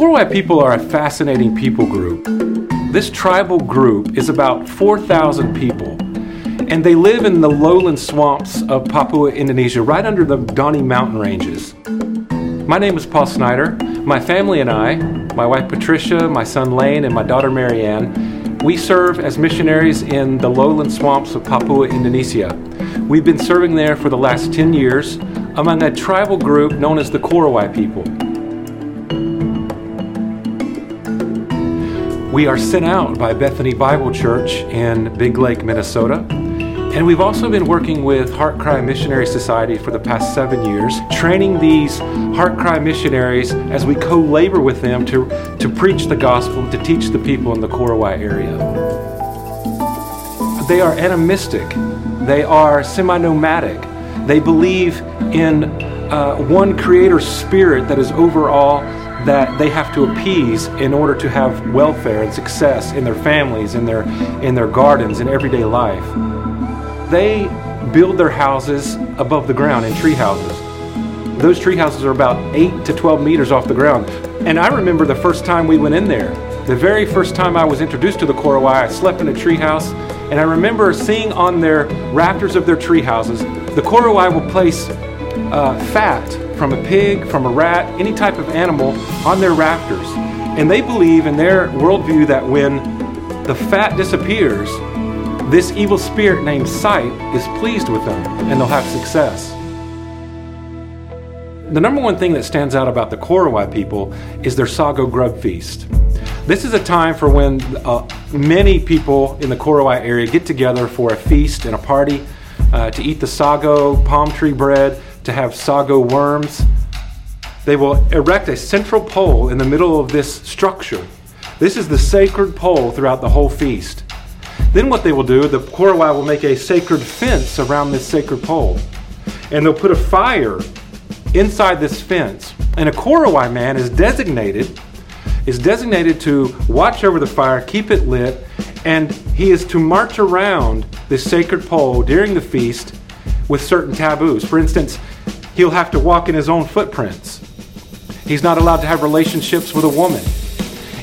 Korowai people are a fascinating people group. This tribal group is about 4,000 people, and they live in the lowland swamps of Papua, Indonesia, right under the Dani mountain ranges. My name is Paul Snyder. My family and I, my wife Patricia, my son Lane, and my daughter Marianne, we serve as missionaries in the lowland swamps of Papua, Indonesia. We've been serving there for the last 10 years among a tribal group known as the Korowai people. We are sent out by Bethany Bible Church in Big Lake, Minnesota. And we've also been working with HeartCry Missionary Society for the past seven years, training these HeartCry missionaries as we co labor with them to, to preach the gospel, to teach the people in the Korowai area. They are animistic, they are semi nomadic, they believe in uh, one creator spirit that is over all that they have to appease in order to have welfare and success in their families, in their, in their gardens, in everyday life. They build their houses above the ground in tree houses. Those tree houses are about 8 to 12 meters off the ground. And I remember the first time we went in there. The very first time I was introduced to the Korowai, I slept in a tree house, and I remember seeing on their rafters of their tree houses, the Korowai will place uh, fat from a pig, from a rat, any type of animal on their rafters. And they believe in their worldview that when the fat disappears, this evil spirit named Sight is pleased with them and they'll have success. The number one thing that stands out about the Korowai people is their Sago Grub Feast. This is a time for when uh, many people in the Korowai area get together for a feast and a party uh, to eat the sago palm tree bread to have sago worms. They will erect a central pole in the middle of this structure. This is the sacred pole throughout the whole feast. Then, what they will do, the Korowai will make a sacred fence around this sacred pole. And they'll put a fire inside this fence. And a Korowai man is designated is designated to watch over the fire, keep it lit, and he is to march around this sacred pole during the feast with certain taboos. For instance, he'll have to walk in his own footprints. He's not allowed to have relationships with a woman.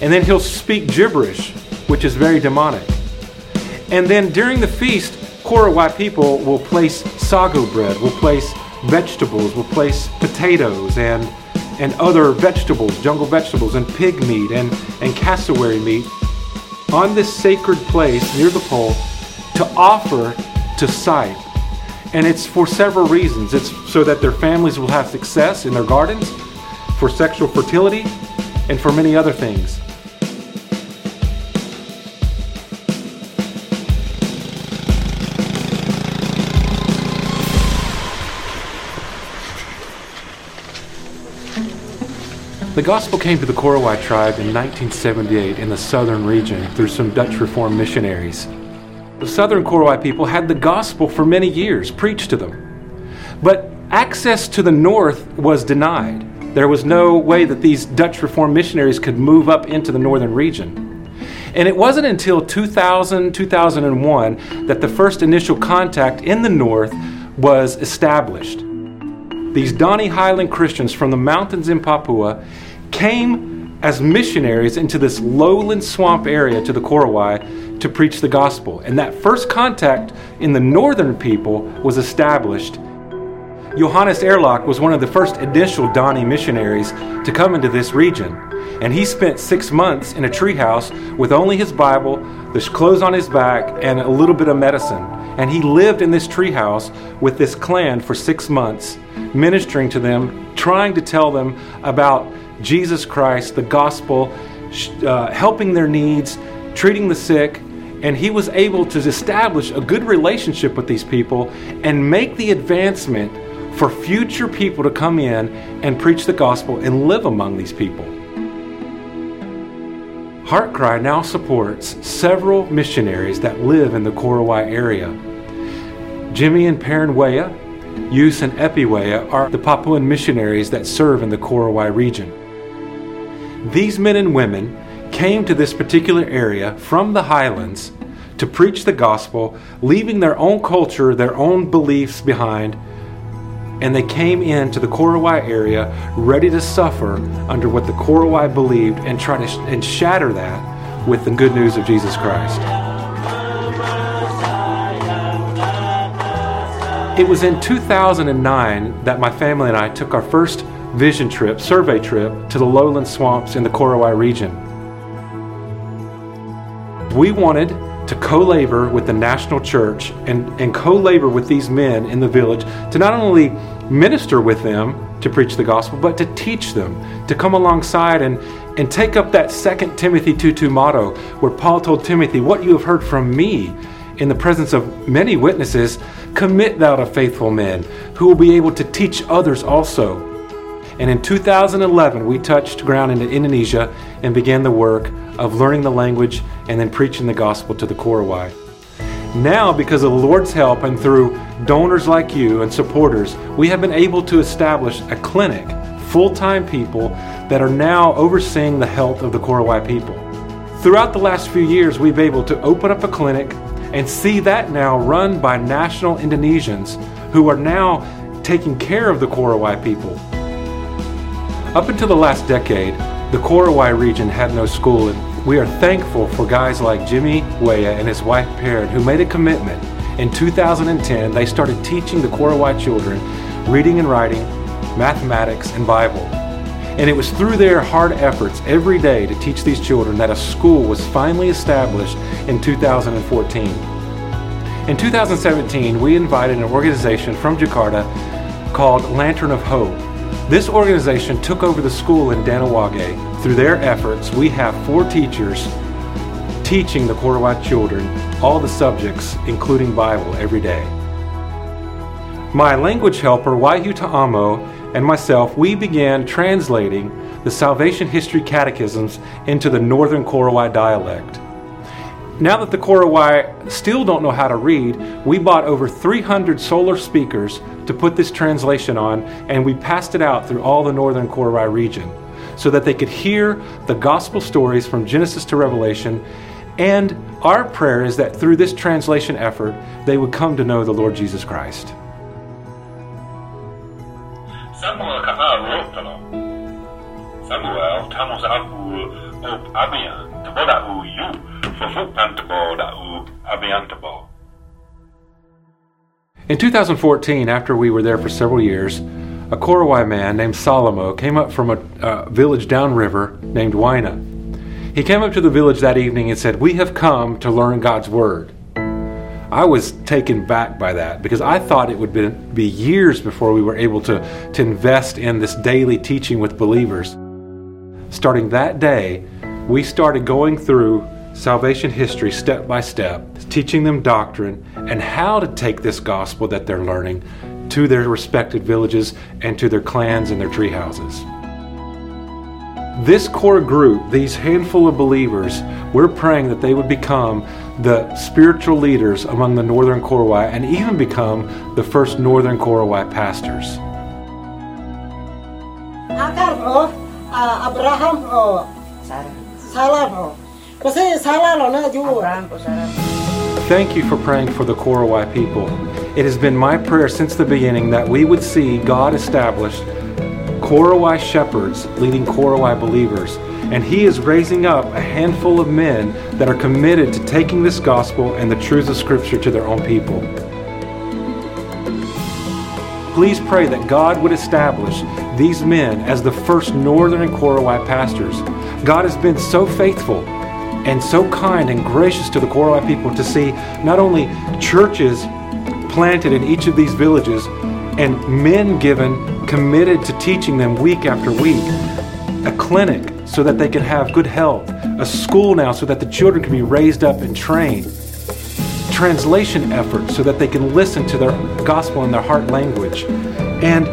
And then he'll speak gibberish, which is very demonic. And then during the feast, Korowai people will place sago bread, will place vegetables, will place potatoes and, and other vegetables, jungle vegetables, and pig meat and, and cassowary meat on this sacred place near the pole to offer to sight and it's for several reasons. It's so that their families will have success in their gardens, for sexual fertility, and for many other things. The gospel came to the Korowai tribe in 1978 in the southern region through some Dutch Reformed missionaries. The southern Korowai people had the gospel for many years preached to them. But access to the north was denied. There was no way that these Dutch Reformed missionaries could move up into the northern region. And it wasn't until 2000, 2001 that the first initial contact in the north was established. These Dani Highland Christians from the mountains in Papua came as missionaries into this lowland swamp area to the Korowai to preach the gospel. And that first contact in the northern people was established. Johannes Erlach was one of the first initial Dani missionaries to come into this region. And he spent six months in a treehouse with only his Bible, the clothes on his back, and a little bit of medicine. And he lived in this treehouse with this clan for six months, ministering to them, trying to tell them about Jesus Christ, the gospel, uh, helping their needs, treating the sick, and he was able to establish a good relationship with these people and make the advancement for future people to come in and preach the gospel and live among these people. HeartCry now supports several missionaries that live in the Korowai area. Jimmy and Perrin Weah, Yus and Epi are the Papuan missionaries that serve in the Korowai region. These men and women came to this particular area from the highlands to preach the gospel, leaving their own culture, their own beliefs behind, and they came into the Korowai area ready to suffer under what the Korowai believed and try to sh- and shatter that with the good news of Jesus Christ. It was in 2009 that my family and I took our first vision trip, survey trip, to the lowland swamps in the Korowai region. We wanted to co labor with the national church and, and co labor with these men in the village to not only minister with them to preach the gospel, but to teach them, to come alongside and, and take up that second Timothy 2 2 motto where Paul told Timothy, What you have heard from me in the presence of many witnesses, commit thou to faithful men who will be able to teach others also. And in 2011, we touched ground in Indonesia and began the work of learning the language and then preaching the gospel to the Korowai. Now, because of the Lord's help and through donors like you and supporters, we have been able to establish a clinic, full time people that are now overseeing the health of the Korowai people. Throughout the last few years, we've been able to open up a clinic and see that now run by national Indonesians who are now taking care of the Korowai people. Up until the last decade, the Korowai region had no school, and we are thankful for guys like Jimmy Weah and his wife Perrin who made a commitment. In 2010, they started teaching the Korowai children reading and writing, mathematics, and Bible. And it was through their hard efforts every day to teach these children that a school was finally established in 2014. In 2017, we invited an organization from Jakarta called Lantern of Hope. This organization took over the school in Danowage. Through their efforts, we have four teachers teaching the Korowai children all the subjects, including Bible, every day. My language helper, Waihu Ta'amo, and myself, we began translating the Salvation History Catechisms into the Northern Korowai dialect. Now that the Korowai still don't know how to read, we bought over 300 solar speakers to put this translation on, and we passed it out through all the Northern Korowai region so that they could hear the gospel stories from Genesis to Revelation. And our prayer is that through this translation effort, they would come to know the Lord Jesus Christ. Samuel In 2014, after we were there for several years, a Korowai man named Salomo came up from a uh, village downriver named Waina. He came up to the village that evening and said, We have come to learn God's Word. I was taken back by that because I thought it would be, years before we were able to, to invest in this daily teaching with believers. Starting that day, we started going through salvation history step by step, teaching them doctrine and how to take this gospel that they're learning to their respected villages and to their clans and their tree houses. This core group, these handful of believers, we're praying that they would become the spiritual leaders among the Northern Korowai and even become the first Northern Korowai pastors. Akar ho, ah, Abraham ho, Salah ho. Kasi Salah lo na ju. Thank you for praying for the Korowai people. It has been my prayer since the beginning that we would see God establish Korowai shepherds leading Korowai believers. And He is raising up a handful of men that are committed to taking this gospel and the truths of Scripture to their own people. Please pray that God would establish these men as the first Northern and Korowai pastors. God has been so faithful and so kind and gracious to the Korowai people to see not only churches planted in each of these villages and men given committed to teaching them week after week, a clinic so that they can have good health, a school now so that the children can be raised up and trained, translation efforts so that they can listen to their gospel in their heart language, and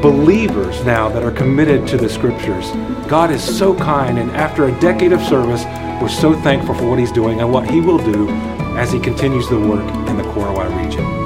believers now that are committed to the scriptures. God is so kind, and after a decade of service, we're so thankful for what He's doing and what He will do as He continues the work in the Korowai region.